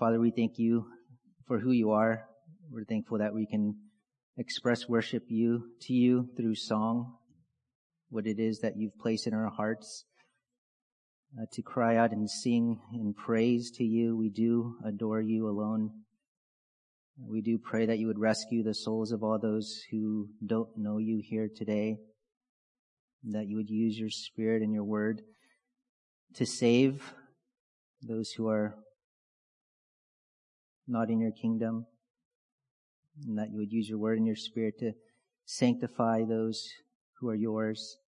Father, we thank you for who you are. We're thankful that we can express worship you to you through song, what it is that you've placed in our hearts. Uh, to cry out and sing in praise to you. We do adore you alone. We do pray that you would rescue the souls of all those who don't know you here today. That you would use your spirit and your word to save those who are not in your kingdom. And that you would use your word and your spirit to sanctify those who are yours.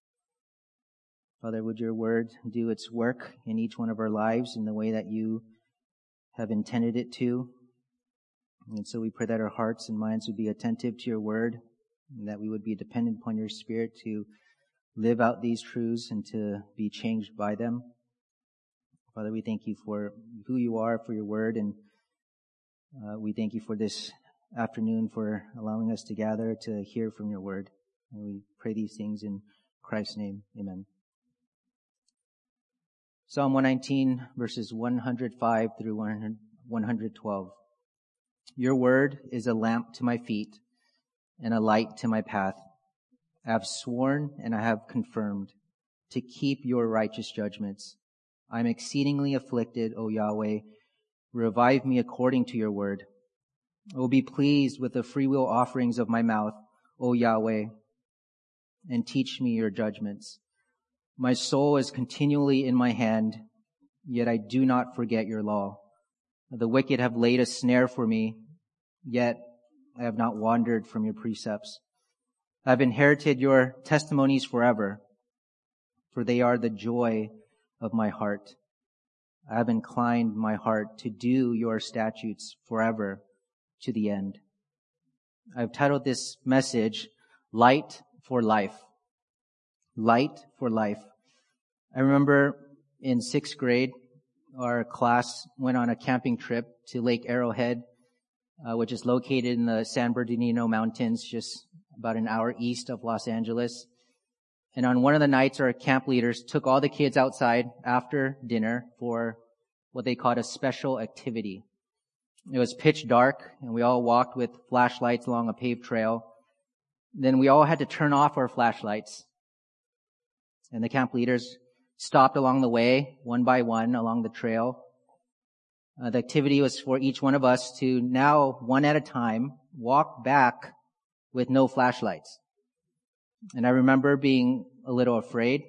Father, would your word do its work in each one of our lives in the way that you have intended it to? And so we pray that our hearts and minds would be attentive to your word and that we would be dependent upon your spirit to live out these truths and to be changed by them. Father, we thank you for who you are, for your word, and uh, we thank you for this afternoon for allowing us to gather to hear from your word. And we pray these things in Christ's name. Amen. Psalm 119 verses 105 through 112. Your word is a lamp to my feet and a light to my path. I have sworn and I have confirmed to keep your righteous judgments. I am exceedingly afflicted, O Yahweh. Revive me according to your word. O be pleased with the freewill offerings of my mouth, O Yahweh, and teach me your judgments. My soul is continually in my hand, yet I do not forget your law. The wicked have laid a snare for me, yet I have not wandered from your precepts. I have inherited your testimonies forever, for they are the joy of my heart. I have inclined my heart to do your statutes forever to the end. I've titled this message, Light for Life. Light for Life. I remember in sixth grade, our class went on a camping trip to Lake Arrowhead, uh, which is located in the San Bernardino Mountains, just about an hour east of Los Angeles. And on one of the nights, our camp leaders took all the kids outside after dinner for what they called a special activity. It was pitch dark, and we all walked with flashlights along a paved trail. Then we all had to turn off our flashlights and the camp leaders stopped along the way, one by one, along the trail. Uh, the activity was for each one of us to now, one at a time, walk back with no flashlights. And I remember being a little afraid.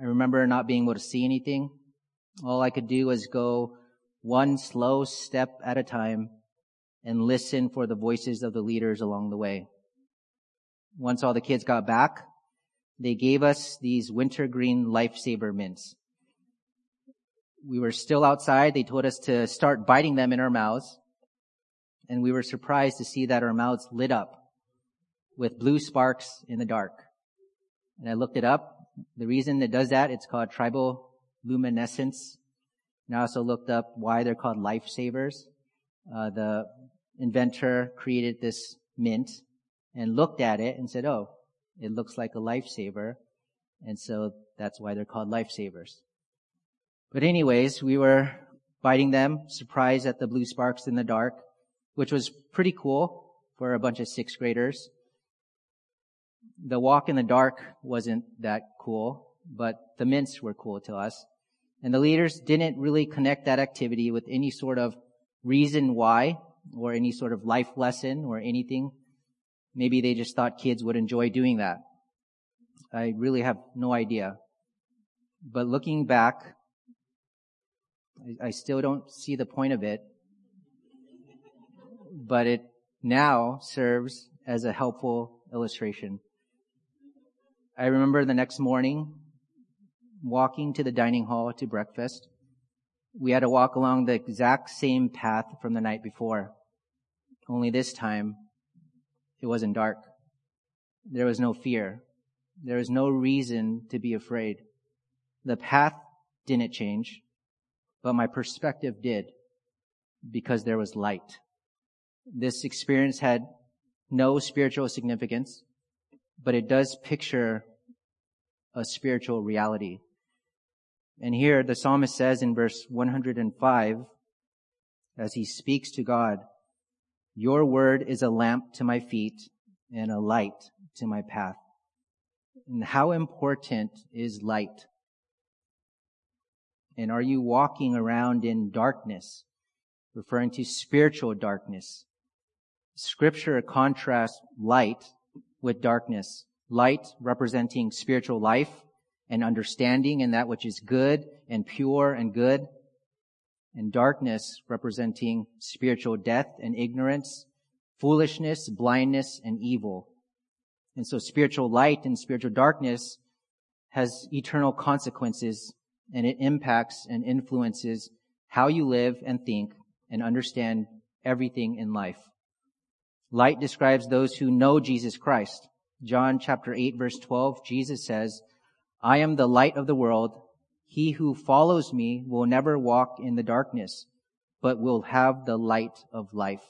I remember not being able to see anything. All I could do was go one slow step at a time and listen for the voices of the leaders along the way. Once all the kids got back, they gave us these wintergreen lifesaver mints. We were still outside. They told us to start biting them in our mouths. And we were surprised to see that our mouths lit up with blue sparks in the dark. And I looked it up. The reason it does that, it's called tribal luminescence. And I also looked up why they're called lifesavers. Uh, the inventor created this mint and looked at it and said, oh, it looks like a lifesaver. And so that's why they're called lifesavers. But anyways, we were biting them, surprised at the blue sparks in the dark, which was pretty cool for a bunch of sixth graders. The walk in the dark wasn't that cool, but the mints were cool to us. And the leaders didn't really connect that activity with any sort of reason why or any sort of life lesson or anything. Maybe they just thought kids would enjoy doing that. I really have no idea. But looking back, I, I still don't see the point of it. But it now serves as a helpful illustration. I remember the next morning walking to the dining hall to breakfast. We had to walk along the exact same path from the night before. Only this time it wasn't dark. There was no fear. There was no reason to be afraid. The path didn't change, but my perspective did because there was light. This experience had no spiritual significance, but it does picture a spiritual reality. And here the psalmist says in verse 105, as he speaks to God, your word is a lamp to my feet and a light to my path. And how important is light? And are you walking around in darkness, referring to spiritual darkness? Scripture contrasts light with darkness. Light representing spiritual life and understanding and that which is good and pure and good. And darkness representing spiritual death and ignorance, foolishness, blindness, and evil. And so spiritual light and spiritual darkness has eternal consequences and it impacts and influences how you live and think and understand everything in life. Light describes those who know Jesus Christ. John chapter 8 verse 12, Jesus says, I am the light of the world. He who follows me will never walk in the darkness, but will have the light of life.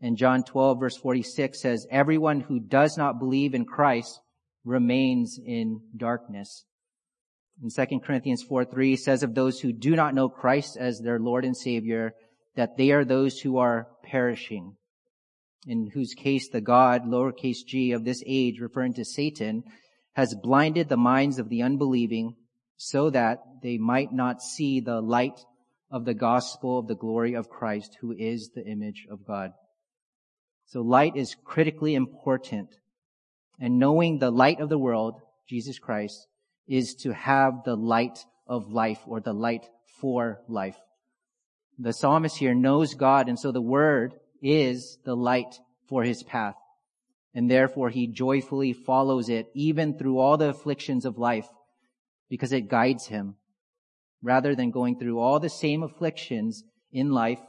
And John 12 verse 46 says, everyone who does not believe in Christ remains in darkness. And 2 Corinthians 4 3 says of those who do not know Christ as their Lord and Savior, that they are those who are perishing. In whose case the God, lowercase g, of this age, referring to Satan, has blinded the minds of the unbelieving so that they might not see the light of the gospel of the glory of Christ, who is the image of God. So light is critically important. And knowing the light of the world, Jesus Christ, is to have the light of life or the light for life. The psalmist here knows God and so the word is the light for his path. And therefore he joyfully follows it even through all the afflictions of life because it guides him rather than going through all the same afflictions in life,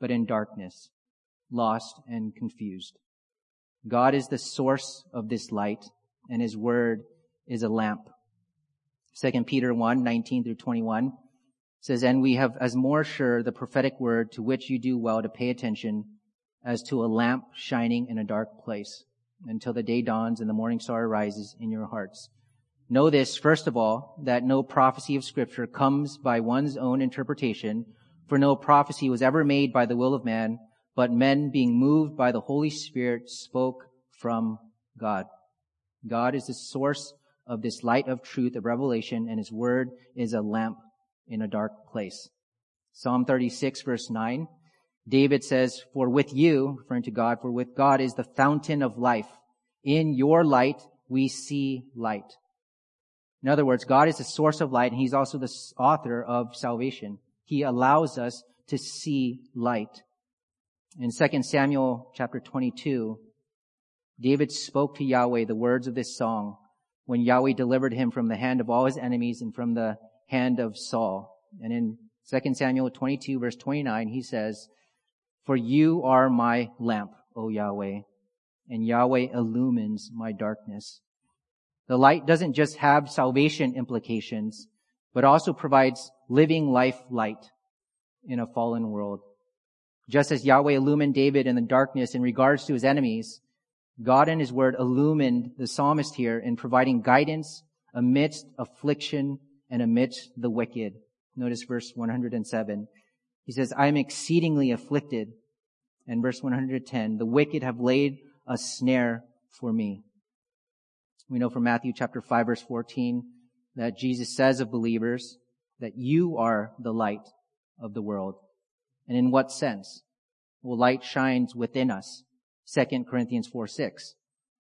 but in darkness, lost and confused. God is the source of this light and his word is a lamp. Second Peter 1, 19 through 21 says, And we have as more sure the prophetic word to which you do well to pay attention as to a lamp shining in a dark place until the day dawns and the morning star rises in your hearts. Know this, first of all, that no prophecy of scripture comes by one's own interpretation, for no prophecy was ever made by the will of man, but men being moved by the Holy Spirit spoke from God. God is the source of this light of truth of revelation and his word is a lamp in a dark place. Psalm 36 verse 9, David says, for with you, referring to God, for with God is the fountain of life. In your light we see light. In other words, God is the source of light and he's also the author of salvation. He allows us to see light. In 2 Samuel chapter 22, David spoke to Yahweh the words of this song when Yahweh delivered him from the hand of all his enemies and from the hand of Saul. And in 2 Samuel 22 verse 29, he says, For you are my lamp, O Yahweh, and Yahweh illumines my darkness. The light doesn't just have salvation implications, but also provides living life light in a fallen world. Just as Yahweh illumined David in the darkness in regards to his enemies, God and his word illumined the psalmist here in providing guidance amidst affliction and amidst the wicked. Notice verse 107. He says, I am exceedingly afflicted. And verse 110, the wicked have laid a snare for me. We know from Matthew chapter 5 verse 14 that Jesus says of believers that you are the light of the world. And in what sense? Well, light shines within us. 2 Corinthians 4 6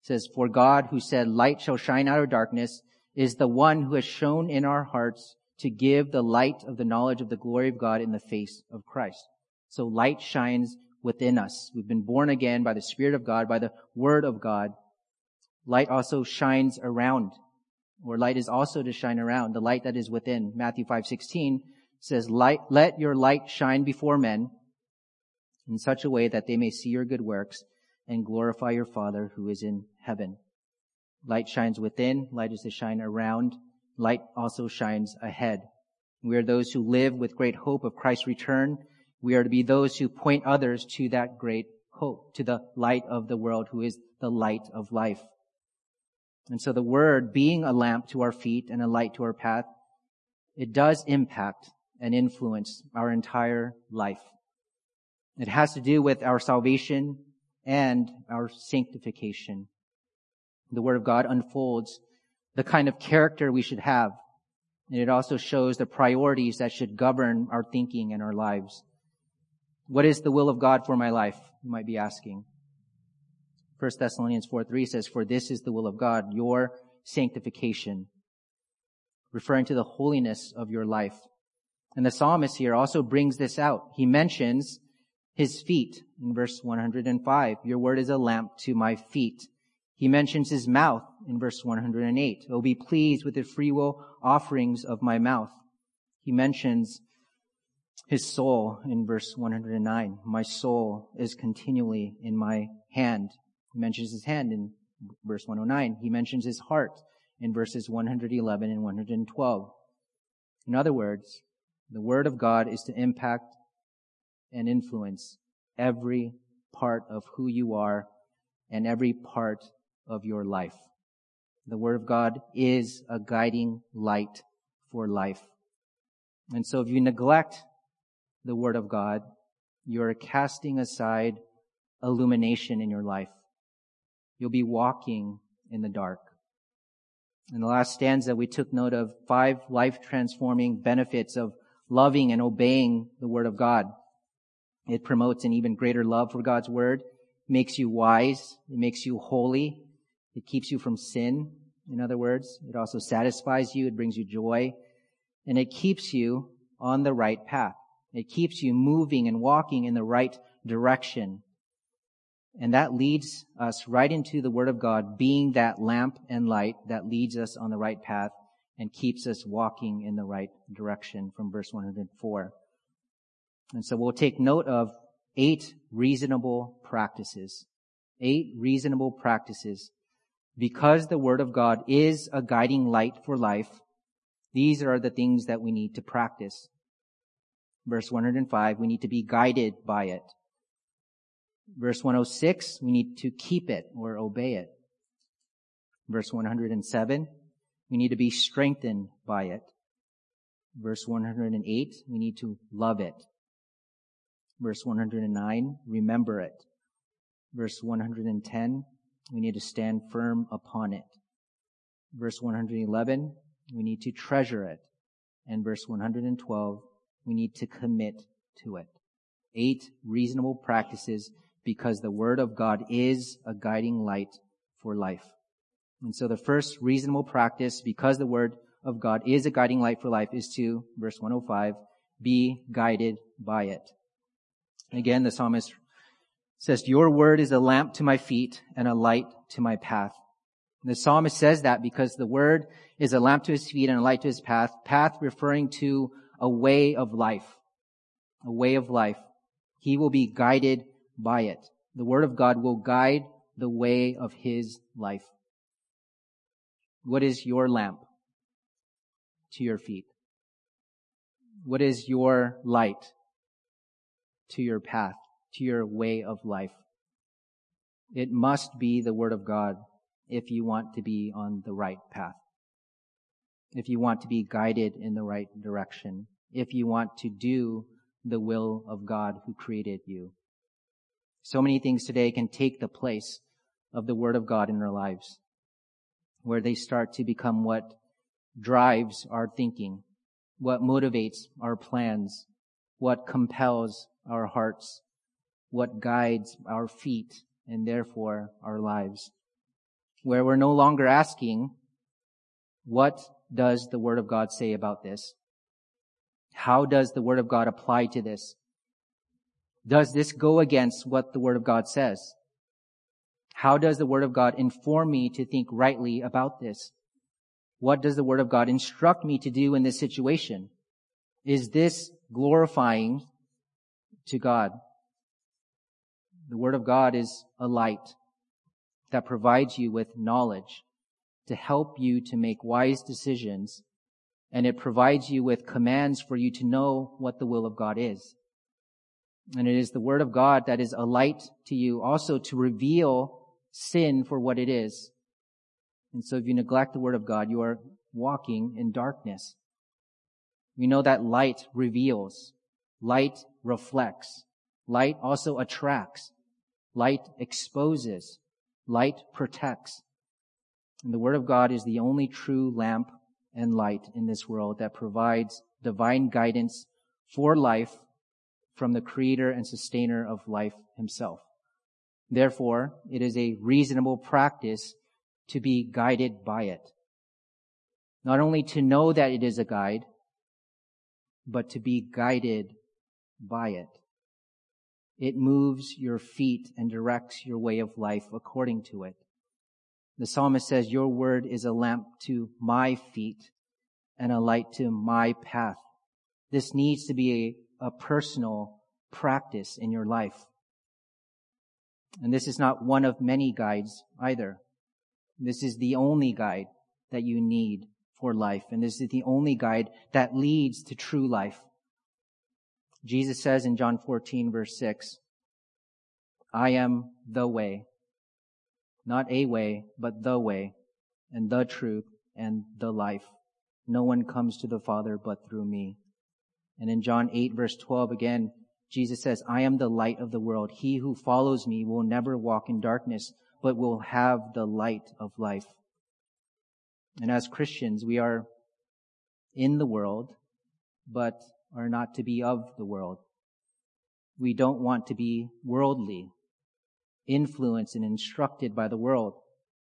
says, For God who said, light shall shine out of darkness is the one who has shown in our hearts to give the light of the knowledge of the glory of God in the face of Christ. So light shines within us. We've been born again by the Spirit of God, by the Word of God. Light also shines around, or light is also to shine around, the light that is within. Matthew 5:16 says, "Light, let your light shine before men in such a way that they may see your good works and glorify your Father who is in heaven. Light shines within, light is to shine around, light also shines ahead. We are those who live with great hope of Christ's return. We are to be those who point others to that great hope, to the light of the world who is the light of life. And so the word being a lamp to our feet and a light to our path, it does impact and influence our entire life. It has to do with our salvation and our sanctification. The Word of God unfolds the kind of character we should have. And it also shows the priorities that should govern our thinking and our lives. What is the will of God for my life? You might be asking. 1 Thessalonians 4 3 says, For this is the will of God, your sanctification, referring to the holiness of your life. And the psalmist here also brings this out. He mentions his feet in verse 105. Your word is a lamp to my feet. He mentions his mouth in verse 108. Oh, be pleased with the freewill offerings of my mouth. He mentions his soul in verse 109. My soul is continually in my hand. He mentions his hand in verse 109. He mentions his heart in verses 111 and 112. In other words, the word of God is to impact and influence every part of who you are and every part of your life. The Word of God is a guiding light for life. And so if you neglect the Word of God, you're casting aside illumination in your life. You'll be walking in the dark. In the last stanza, we took note of five life transforming benefits of loving and obeying the Word of God. It promotes an even greater love for God's word, makes you wise, it makes you holy, it keeps you from sin. In other words, it also satisfies you, it brings you joy, and it keeps you on the right path. It keeps you moving and walking in the right direction. And that leads us right into the Word of God being that lamp and light that leads us on the right path and keeps us walking in the right direction from verse 104. And so we'll take note of eight reasonable practices. Eight reasonable practices. Because the Word of God is a guiding light for life, these are the things that we need to practice. Verse 105, we need to be guided by it. Verse 106, we need to keep it or obey it. Verse 107, we need to be strengthened by it. Verse 108, we need to love it. Verse 109, remember it. Verse 110, we need to stand firm upon it. Verse 111, we need to treasure it. And verse 112, we need to commit to it. Eight reasonable practices because the Word of God is a guiding light for life. And so the first reasonable practice, because the Word of God is a guiding light for life, is to, verse 105, be guided by it. Again, the psalmist says, Your word is a lamp to my feet and a light to my path. The psalmist says that because the word is a lamp to his feet and a light to his path, path referring to a way of life. A way of life. He will be guided by it. The word of God will guide the way of his life. What is your lamp to your feet? What is your light to your path, to your way of life. It must be the Word of God if you want to be on the right path. If you want to be guided in the right direction. If you want to do the will of God who created you. So many things today can take the place of the Word of God in our lives, where they start to become what drives our thinking, what motivates our plans, what compels our hearts, what guides our feet and therefore our lives. Where we're no longer asking, what does the Word of God say about this? How does the Word of God apply to this? Does this go against what the Word of God says? How does the Word of God inform me to think rightly about this? What does the Word of God instruct me to do in this situation? Is this glorifying to God. The Word of God is a light that provides you with knowledge to help you to make wise decisions, and it provides you with commands for you to know what the will of God is. And it is the Word of God that is a light to you also to reveal sin for what it is. And so if you neglect the Word of God, you are walking in darkness. We know that light reveals, light reflects, light also attracts, light exposes, light protects. And the Word of God is the only true lamp and light in this world that provides divine guidance for life from the creator and sustainer of life himself. Therefore, it is a reasonable practice to be guided by it. Not only to know that it is a guide, but to be guided by it. It moves your feet and directs your way of life according to it. The psalmist says, your word is a lamp to my feet and a light to my path. This needs to be a, a personal practice in your life. And this is not one of many guides either. This is the only guide that you need for life. And this is the only guide that leads to true life. Jesus says in John 14 verse 6, I am the way, not a way, but the way and the truth and the life. No one comes to the Father but through me. And in John 8 verse 12 again, Jesus says, I am the light of the world. He who follows me will never walk in darkness, but will have the light of life. And as Christians, we are in the world, but are not to be of the world. We don't want to be worldly, influenced and instructed by the world,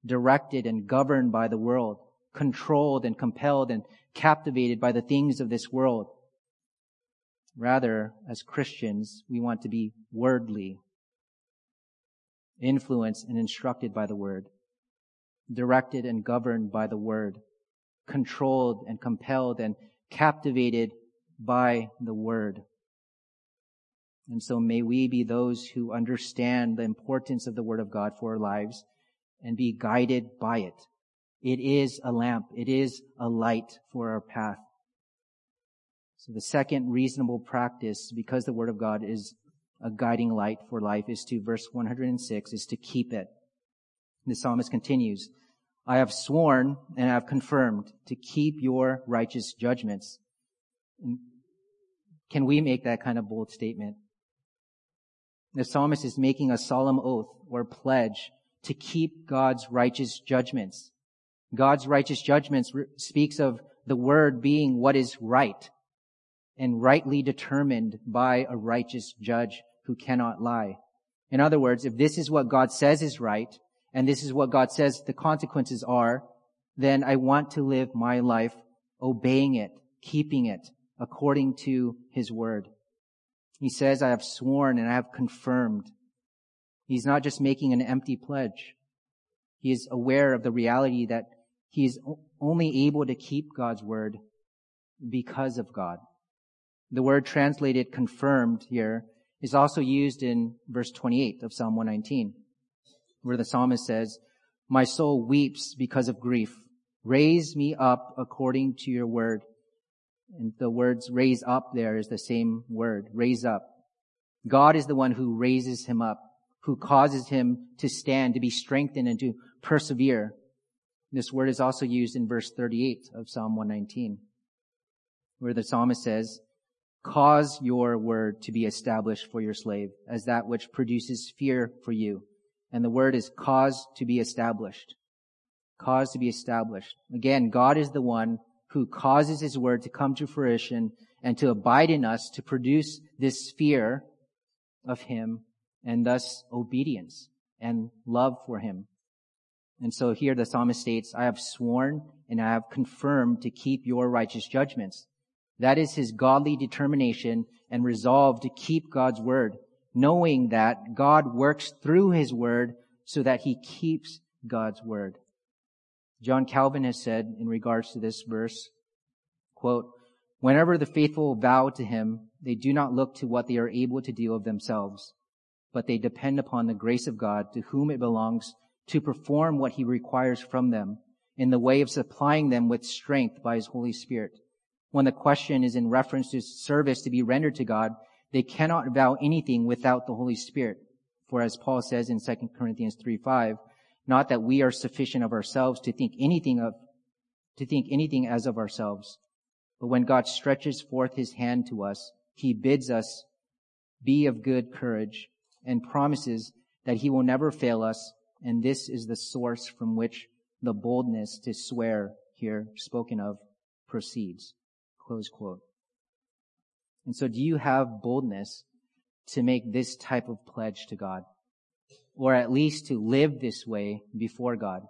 directed and governed by the world, controlled and compelled and captivated by the things of this world. Rather, as Christians, we want to be wordly, influenced and instructed by the word, directed and governed by the word, controlled and compelled and captivated by the word. And so may we be those who understand the importance of the word of God for our lives and be guided by it. It is a lamp. It is a light for our path. So the second reasonable practice, because the word of God is a guiding light for life, is to, verse 106, is to keep it. The psalmist continues, I have sworn and I have confirmed to keep your righteous judgments. Can we make that kind of bold statement? The psalmist is making a solemn oath or pledge to keep God's righteous judgments. God's righteous judgments speaks of the word being what is right and rightly determined by a righteous judge who cannot lie. In other words, if this is what God says is right, and this is what God says the consequences are, then I want to live my life obeying it, keeping it according to His word. He says, I have sworn and I have confirmed. He's not just making an empty pledge. He is aware of the reality that he is only able to keep God's word because of God. The word translated confirmed here is also used in verse 28 of Psalm 119, where the psalmist says, My soul weeps because of grief. Raise me up according to your word. And the words raise up there is the same word, raise up. God is the one who raises him up, who causes him to stand, to be strengthened and to persevere. This word is also used in verse 38 of Psalm 119, where the psalmist says, Cause your word to be established for your slave as that which produces fear for you. And the word is cause to be established. Cause to be established. Again, God is the one who causes his word to come to fruition and to abide in us to produce this fear of him and thus obedience and love for him. And so here the psalmist states, I have sworn and I have confirmed to keep your righteous judgments. That is his godly determination and resolve to keep God's word, knowing that God works through his word so that he keeps God's word. John Calvin has said in regards to this verse, quote, whenever the faithful vow to him, they do not look to what they are able to do of themselves, but they depend upon the grace of God to whom it belongs to perform what he requires from them in the way of supplying them with strength by his Holy Spirit. When the question is in reference to service to be rendered to God, they cannot vow anything without the Holy Spirit. For as Paul says in 2 Corinthians 3, 5, not that we are sufficient of ourselves to think anything of, to think anything as of ourselves, But when God stretches forth his hand to us, he bids us be of good courage and promises that he will never fail us. And this is the source from which the boldness to swear here spoken of proceeds. Close quote. And so do you have boldness to make this type of pledge to God? Or at least to live this way before God?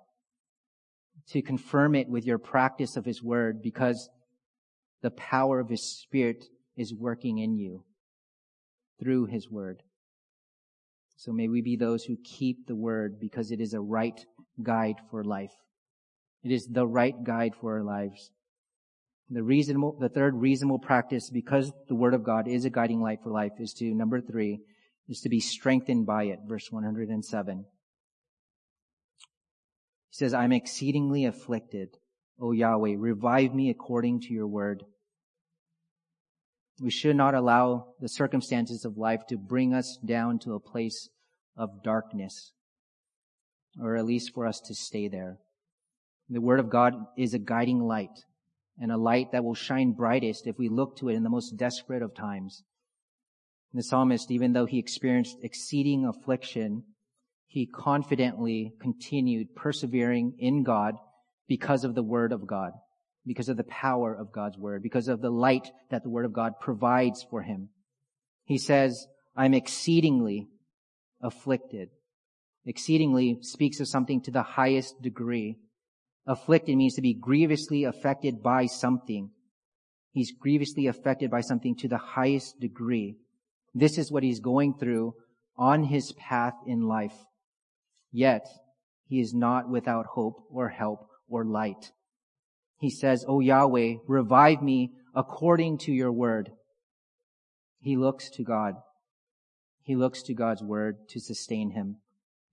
To confirm it with your practice of His Word because the power of His Spirit is working in you through His Word. So may we be those who keep the Word because it is a right guide for life. It is the right guide for our lives. The reasonable, the third reasonable practice, because the Word of God is a guiding light for life, is to, number three, is to be strengthened by it. Verse 107. He says, I'm exceedingly afflicted. O Yahweh, revive me according to your word. We should not allow the circumstances of life to bring us down to a place of darkness, or at least for us to stay there. The Word of God is a guiding light, and a light that will shine brightest if we look to it in the most desperate of times. The psalmist, even though he experienced exceeding affliction, he confidently continued persevering in God because of the Word of God because of the power of God's word, because of the light that the word of God provides for him. He says, I'm exceedingly afflicted. Exceedingly speaks of something to the highest degree. Afflicted means to be grievously affected by something. He's grievously affected by something to the highest degree. This is what he's going through on his path in life. Yet, he is not without hope or help or light he says, O Yahweh, revive me according to your word. He looks to God. He looks to God's word to sustain him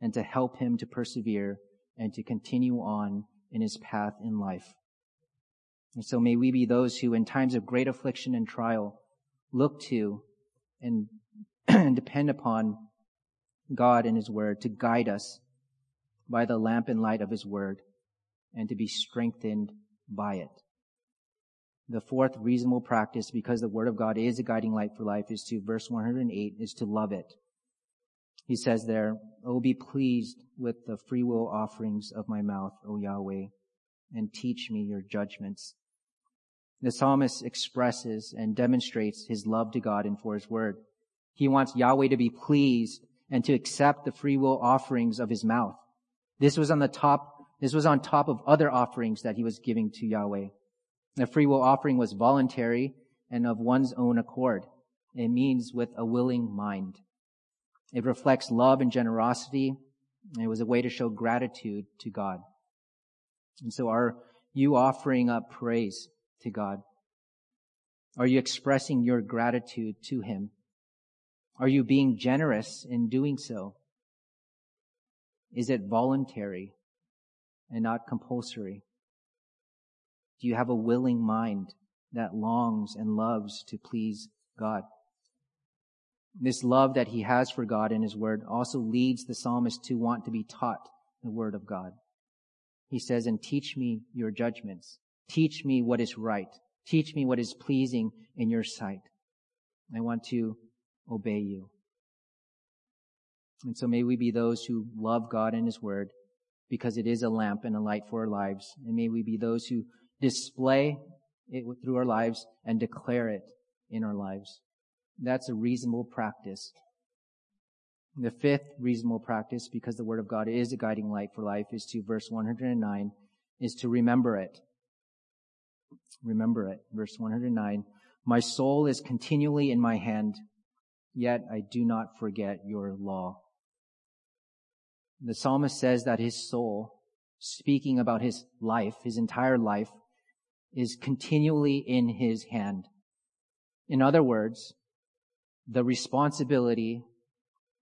and to help him to persevere and to continue on in his path in life. And so may we be those who in times of great affliction and trial look to and, and depend upon God and his word to guide us by the lamp and light of his word and to be strengthened by it. The fourth reasonable practice, because the Word of God is a guiding light for life, is to, verse 108, is to love it. He says there, Oh, be pleased with the freewill offerings of my mouth, O Yahweh, and teach me your judgments. The psalmist expresses and demonstrates his love to God and for his word. He wants Yahweh to be pleased and to accept the freewill offerings of his mouth. This was on the top this was on top of other offerings that he was giving to Yahweh. The free will offering was voluntary and of one's own accord. It means with a willing mind. It reflects love and generosity. It was a way to show gratitude to God. And so are you offering up praise to God? Are you expressing your gratitude to Him? Are you being generous in doing so? Is it voluntary? and not compulsory? Do you have a willing mind that longs and loves to please God? This love that he has for God in his word also leads the psalmist to want to be taught the word of God. He says, and teach me your judgments. Teach me what is right. Teach me what is pleasing in your sight. I want to obey you. And so may we be those who love God and his word because it is a lamp and a light for our lives. And may we be those who display it through our lives and declare it in our lives. That's a reasonable practice. The fifth reasonable practice, because the Word of God is a guiding light for life, is to verse 109, is to remember it. Remember it. Verse 109. My soul is continually in my hand, yet I do not forget your law. The psalmist says that his soul, speaking about his life, his entire life, is continually in his hand. In other words, the responsibility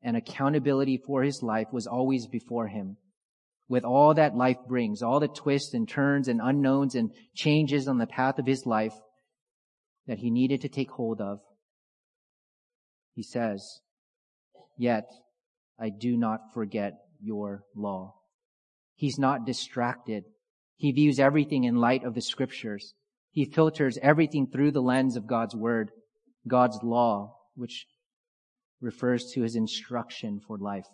and accountability for his life was always before him. With all that life brings, all the twists and turns and unknowns and changes on the path of his life that he needed to take hold of, he says, Yet I do not forget your law. He's not distracted. He views everything in light of the scriptures. He filters everything through the lens of God's word, God's law, which refers to his instruction for life.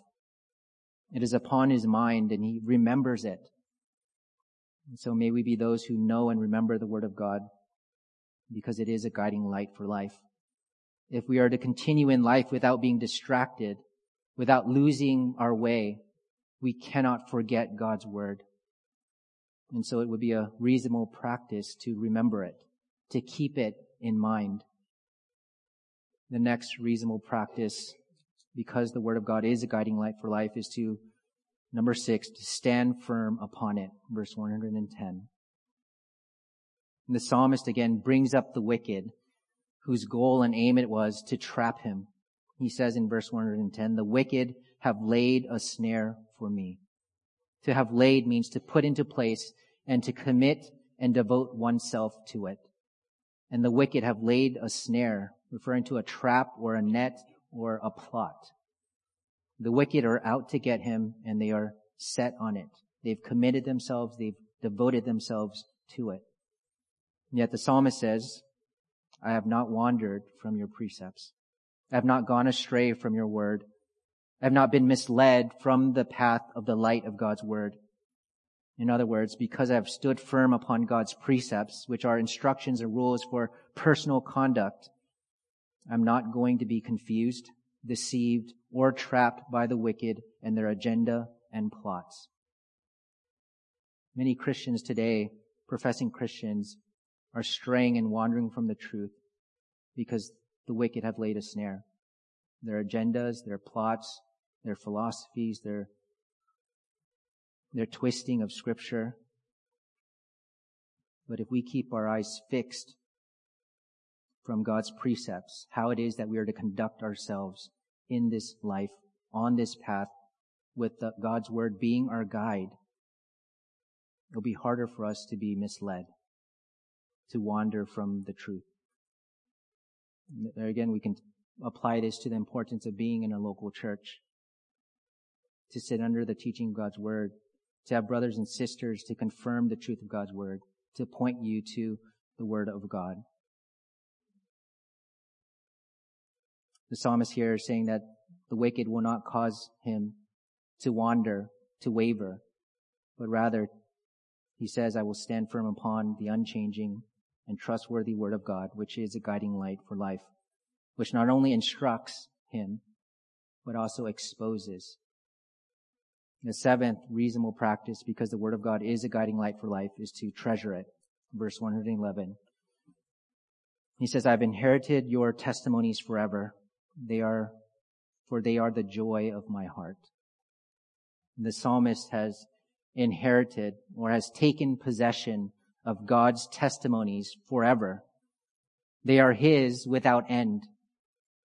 It is upon his mind and he remembers it. And so may we be those who know and remember the word of God because it is a guiding light for life. If we are to continue in life without being distracted, without losing our way, we cannot forget God's word. And so it would be a reasonable practice to remember it, to keep it in mind. The next reasonable practice, because the word of God is a guiding light for life, is to, number six, to stand firm upon it. Verse 110. And the psalmist again brings up the wicked, whose goal and aim it was to trap him. He says in verse 110, the wicked have laid a snare for me. To have laid means to put into place and to commit and devote oneself to it. And the wicked have laid a snare, referring to a trap or a net or a plot. The wicked are out to get him and they are set on it. They've committed themselves, they've devoted themselves to it. And yet the psalmist says, I have not wandered from your precepts. I have not gone astray from your word. I have not been misled from the path of the light of God's word. In other words, because I have stood firm upon God's precepts, which are instructions and rules for personal conduct, I'm not going to be confused, deceived, or trapped by the wicked and their agenda and plots. Many Christians today, professing Christians, are straying and wandering from the truth because the wicked have laid a snare. Their agendas, their plots, their philosophies, their, their twisting of scripture. But if we keep our eyes fixed from God's precepts, how it is that we are to conduct ourselves in this life, on this path, with the, God's word being our guide, it'll be harder for us to be misled, to wander from the truth. There again, we can apply this to the importance of being in a local church to sit under the teaching of God's word, to have brothers and sisters to confirm the truth of God's word, to point you to the word of God. The psalmist here is saying that the wicked will not cause him to wander, to waver, but rather he says, I will stand firm upon the unchanging and trustworthy word of God, which is a guiding light for life, which not only instructs him, but also exposes the seventh reasonable practice, because the word of God is a guiding light for life, is to treasure it. Verse 111. He says, I've inherited your testimonies forever. They are, for they are the joy of my heart. The psalmist has inherited or has taken possession of God's testimonies forever. They are his without end.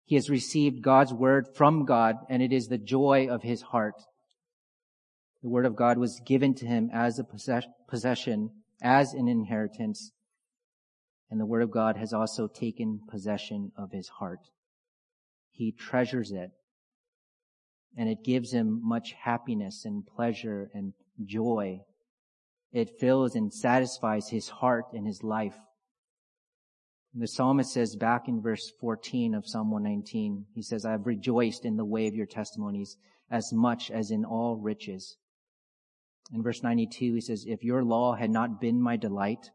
He has received God's word from God and it is the joy of his heart. The word of God was given to him as a possession, as an inheritance. And the word of God has also taken possession of his heart. He treasures it. And it gives him much happiness and pleasure and joy. It fills and satisfies his heart and his life. The psalmist says back in verse 14 of Psalm 119, he says, I have rejoiced in the way of your testimonies as much as in all riches. In verse 92, he says, If your law had not been my delight,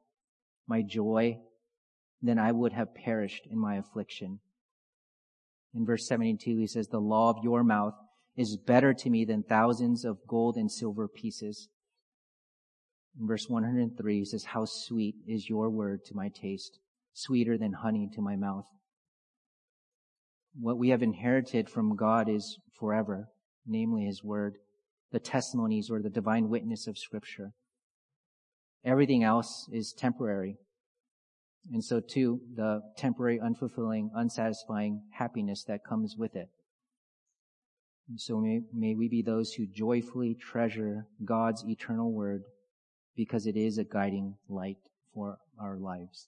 my joy, then I would have perished in my affliction. In verse 72, he says, The law of your mouth is better to me than thousands of gold and silver pieces. In verse 103, he says, How sweet is your word to my taste, sweeter than honey to my mouth. What we have inherited from God is forever, namely his word the testimonies or the divine witness of scripture. Everything else is temporary. And so too, the temporary, unfulfilling, unsatisfying happiness that comes with it. And so may, may we be those who joyfully treasure God's eternal word because it is a guiding light for our lives.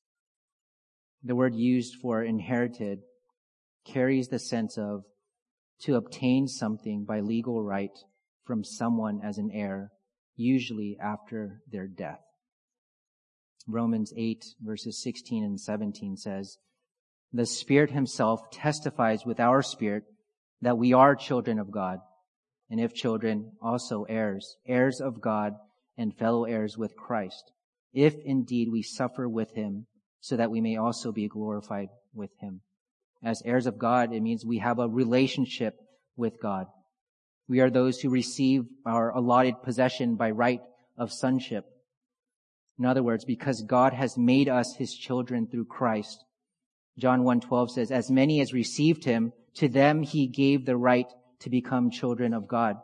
The word used for inherited carries the sense of to obtain something by legal right from someone as an heir, usually after their death. Romans 8 verses 16 and 17 says, The Spirit himself testifies with our spirit that we are children of God, and if children, also heirs, heirs of God and fellow heirs with Christ, if indeed we suffer with him, so that we may also be glorified with him. As heirs of God, it means we have a relationship with God. We are those who receive our allotted possession by right of sonship. In other words, because God has made us his children through Christ. John 1:12 says, "As many as received him, to them he gave the right to become children of God."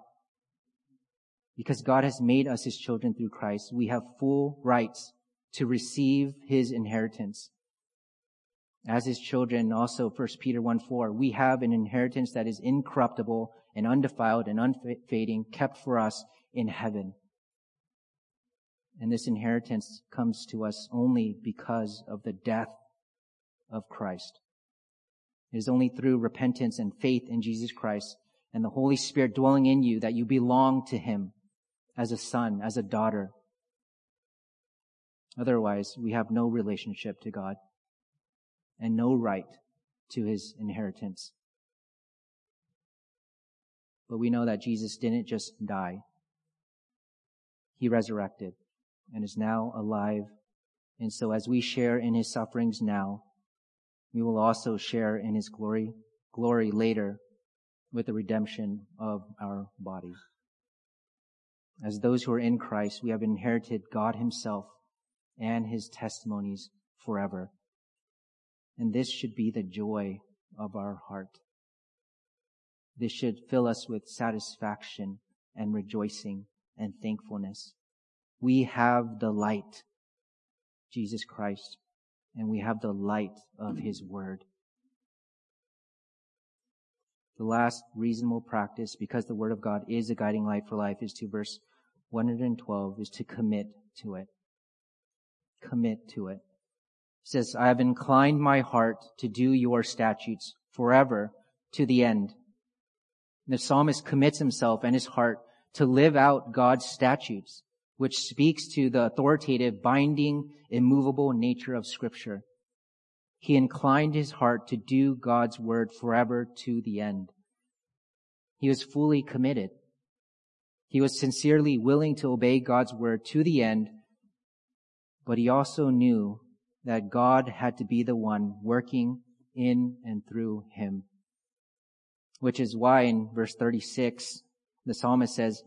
Because God has made us his children through Christ, we have full rights to receive his inheritance. As his children, also 1 Peter 1 4, we have an inheritance that is incorruptible and undefiled and unfading, kept for us in heaven. And this inheritance comes to us only because of the death of Christ. It is only through repentance and faith in Jesus Christ and the Holy Spirit dwelling in you that you belong to Him as a son, as a daughter. Otherwise, we have no relationship to God and no right to His inheritance. But we know that Jesus didn't just die. He resurrected and is now alive. And so as we share in his sufferings now, we will also share in his glory, glory later with the redemption of our body. As those who are in Christ, we have inherited God himself and his testimonies forever. And this should be the joy of our heart. This should fill us with satisfaction and rejoicing and thankfulness. We have the light, Jesus Christ, and we have the light of His Word. The last reasonable practice, because the Word of God is a guiding light for life, is to verse 112, is to commit to it. Commit to it. It says, I have inclined my heart to do your statutes forever to the end. The psalmist commits himself and his heart to live out God's statutes which speaks to the authoritative, binding, immovable nature of scripture. He inclined his heart to do God's word forever to the end. He was fully committed. He was sincerely willing to obey God's word to the end, but he also knew that God had to be the one working in and through him. Which is why in verse 36, the psalmist says,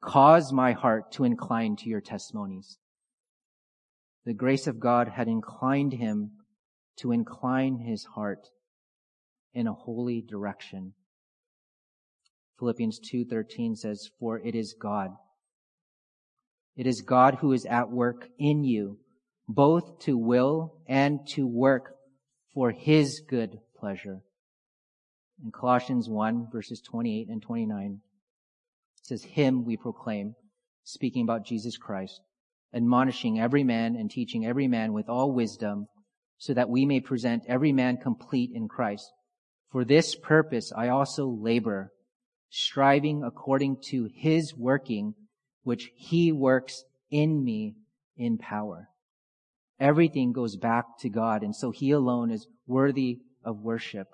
Cause my heart to incline to your testimonies. The grace of God had inclined him to incline his heart in a holy direction. Philippians 2:13 says, "For it is God. It is God who is at work in you, both to will and to work for his good pleasure." In Colossians 1 verses 28 and 29, it says, Him we proclaim, speaking about Jesus Christ, admonishing every man and teaching every man with all wisdom, so that we may present every man complete in Christ. For this purpose I also labor, striving according to His working, which He works in me in power. Everything goes back to God, and so He alone is worthy of worship.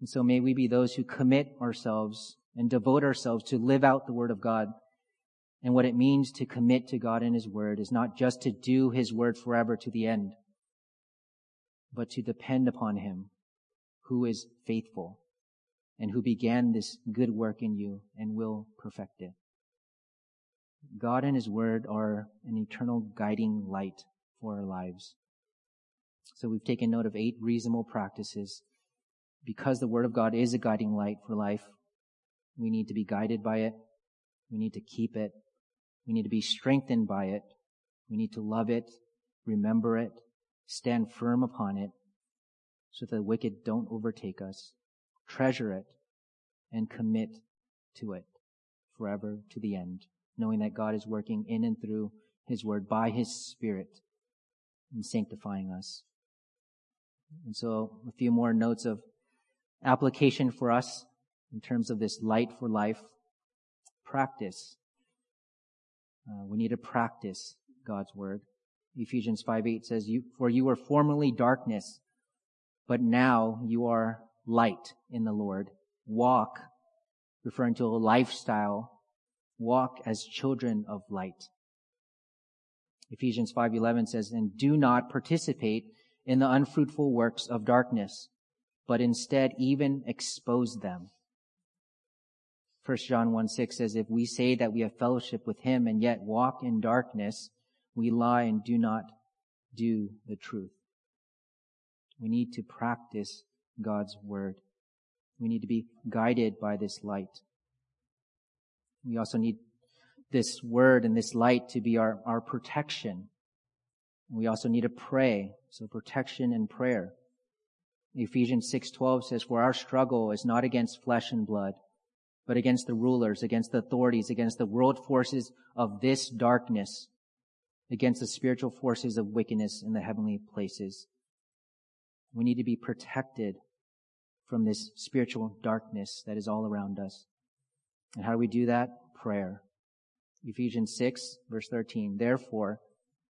And so may we be those who commit ourselves and devote ourselves to live out the Word of God. And what it means to commit to God and His Word is not just to do His Word forever to the end, but to depend upon Him who is faithful and who began this good work in you and will perfect it. God and His Word are an eternal guiding light for our lives. So we've taken note of eight reasonable practices. Because the Word of God is a guiding light for life, we need to be guided by it. We need to keep it. We need to be strengthened by it. We need to love it, remember it, stand firm upon it, so that the wicked don't overtake us. Treasure it and commit to it forever to the end, knowing that God is working in and through His Word by His Spirit and sanctifying us. And so a few more notes of application for us in terms of this light for life practice. Uh, we need to practice God's word. Ephesians 5 8 says, you, For you were formerly darkness, but now you are light in the Lord. Walk, referring to a lifestyle, walk as children of light. Ephesians 5:11 says, "And do not participate in the unfruitful works of darkness, but instead even expose them." 1 John 1 6 says, If we say that we have fellowship with him and yet walk in darkness, we lie and do not do the truth. We need to practice God's word. We need to be guided by this light. We also need this word and this light to be our, our protection. We also need to pray. So protection and prayer. Ephesians 6:12 says, "For our struggle is not against flesh and blood, but against the rulers, against the authorities, against the world forces of this darkness, against the spiritual forces of wickedness in the heavenly places." We need to be protected from this spiritual darkness that is all around us. And how do we do that? Prayer. Ephesians 6 verse 13. Therefore,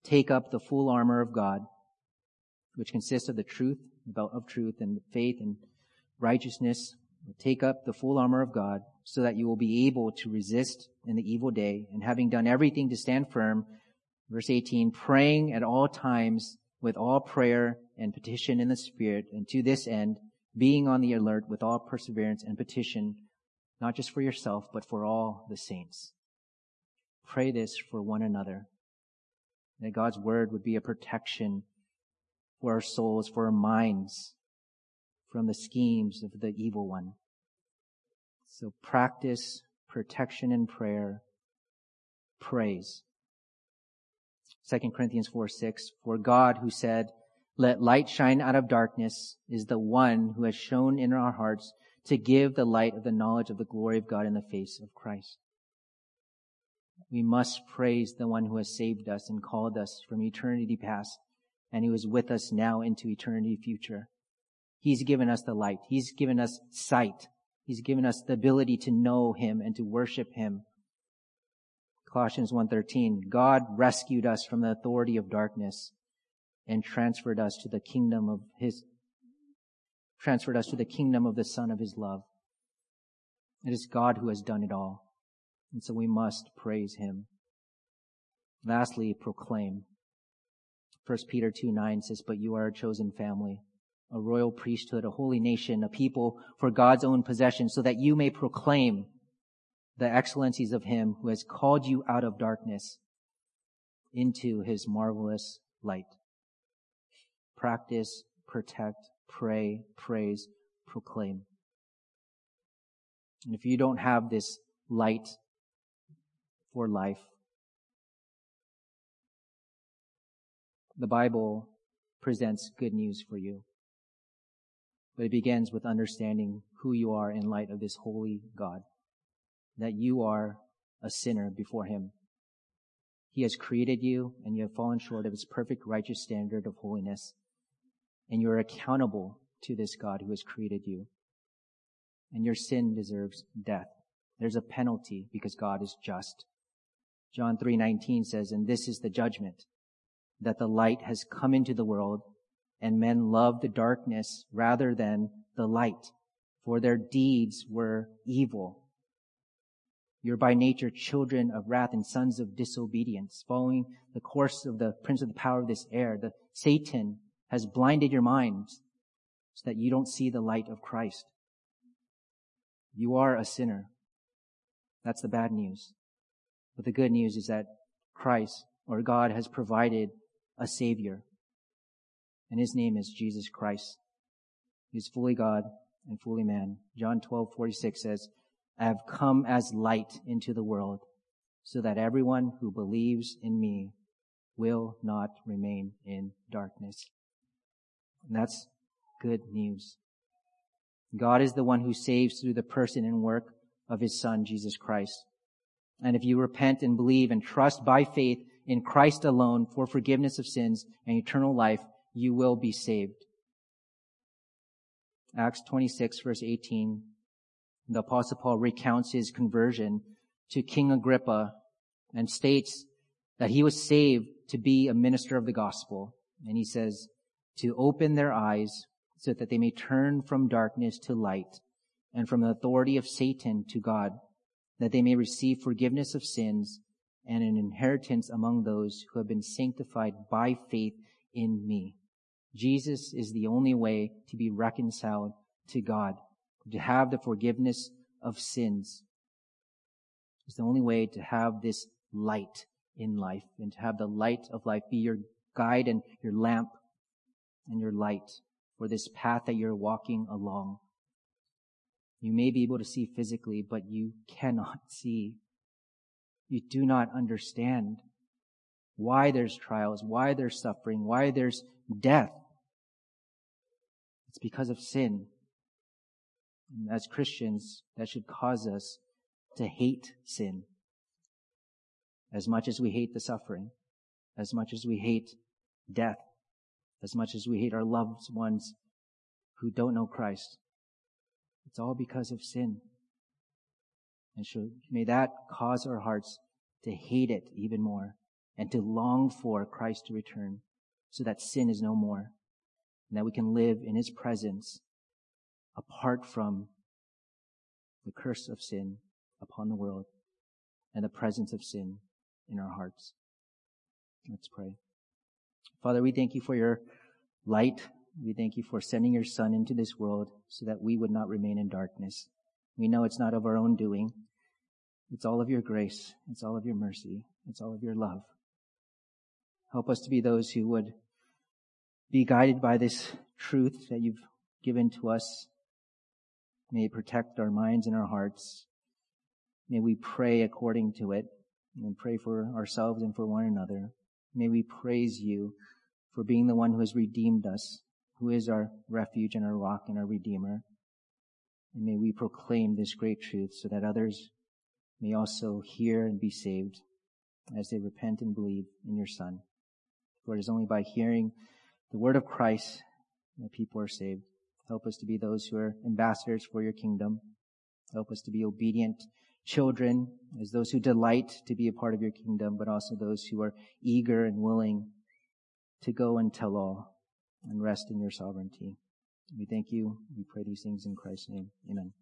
take up the full armor of God, which consists of the truth, the belt of truth and faith and righteousness. Take up the full armor of God so that you will be able to resist in the evil day and having done everything to stand firm. Verse 18, praying at all times with all prayer and petition in the Spirit, and to this end, being on the alert with all perseverance and petition, not just for yourself, but for all the saints. Pray this for one another. That God's word would be a protection for our souls, for our minds, from the schemes of the evil one. So practice protection and prayer, praise. 2 Corinthians 4 6, for God who said, let light shine out of darkness is the one who has shown in our hearts to give the light of the knowledge of the glory of God in the face of Christ. We must praise the one who has saved us and called us from eternity past and who is with us now into eternity future. He's given us the light. He's given us sight. He's given us the ability to know him and to worship him. Colossians 1:13 God rescued us from the authority of darkness and transferred us to the kingdom of his transferred us to the kingdom of the son of his love. It is God who has done it all. And so we must praise him. Lastly, proclaim. 1 Peter 2 9 says, But you are a chosen family, a royal priesthood, a holy nation, a people for God's own possession, so that you may proclaim the excellencies of him who has called you out of darkness into his marvelous light. Practice, protect, pray, praise, proclaim. And if you don't have this light for life. The Bible presents good news for you. But it begins with understanding who you are in light of this holy God. That you are a sinner before Him. He has created you and you have fallen short of His perfect righteous standard of holiness. And you are accountable to this God who has created you. And your sin deserves death. There's a penalty because God is just. John 3:19 says, "And this is the judgment, that the light has come into the world, and men love the darkness rather than the light, for their deeds were evil." You're by nature children of wrath and sons of disobedience, following the course of the prince of the power of this air. The Satan has blinded your minds so that you don't see the light of Christ. You are a sinner. That's the bad news. But the good news is that Christ or God has provided a Savior. And His name is Jesus Christ. He is fully God and fully man. John 12, 46 says, I have come as light into the world so that everyone who believes in me will not remain in darkness. And that's good news. God is the one who saves through the person and work of his son, Jesus Christ. And if you repent and believe and trust by faith in Christ alone for forgiveness of sins and eternal life, you will be saved. Acts 26 verse 18, the apostle Paul recounts his conversion to King Agrippa and states that he was saved to be a minister of the gospel. And he says, to open their eyes so that they may turn from darkness to light and from the authority of Satan to God, that they may receive forgiveness of sins and an inheritance among those who have been sanctified by faith in me. Jesus is the only way to be reconciled to God, to have the forgiveness of sins. It's the only way to have this light in life and to have the light of life be your guide and your lamp and your light for this path that you're walking along. You may be able to see physically, but you cannot see. You do not understand why there's trials, why there's suffering, why there's death. It's because of sin. And as Christians, that should cause us to hate sin as much as we hate the suffering, as much as we hate death, as much as we hate our loved ones who don't know Christ. It's all because of sin. And so may that cause our hearts to hate it even more and to long for Christ to return so that sin is no more and that we can live in his presence apart from the curse of sin upon the world and the presence of sin in our hearts. Let's pray. Father, we thank you for your light. We thank you for sending your son into this world so that we would not remain in darkness. We know it's not of our own doing. It's all of your grace. It's all of your mercy. It's all of your love. Help us to be those who would be guided by this truth that you've given to us. May it protect our minds and our hearts. May we pray according to it and pray for ourselves and for one another. May we praise you for being the one who has redeemed us, who is our refuge and our rock and our redeemer. And may we proclaim this great truth so that others may also hear and be saved as they repent and believe in your Son. For it is only by hearing the word of Christ that people are saved. Help us to be those who are ambassadors for your kingdom. Help us to be obedient children as those who delight to be a part of your kingdom, but also those who are eager and willing to go and tell all and rest in your sovereignty. We thank you. We pray these things in Christ's name. Amen.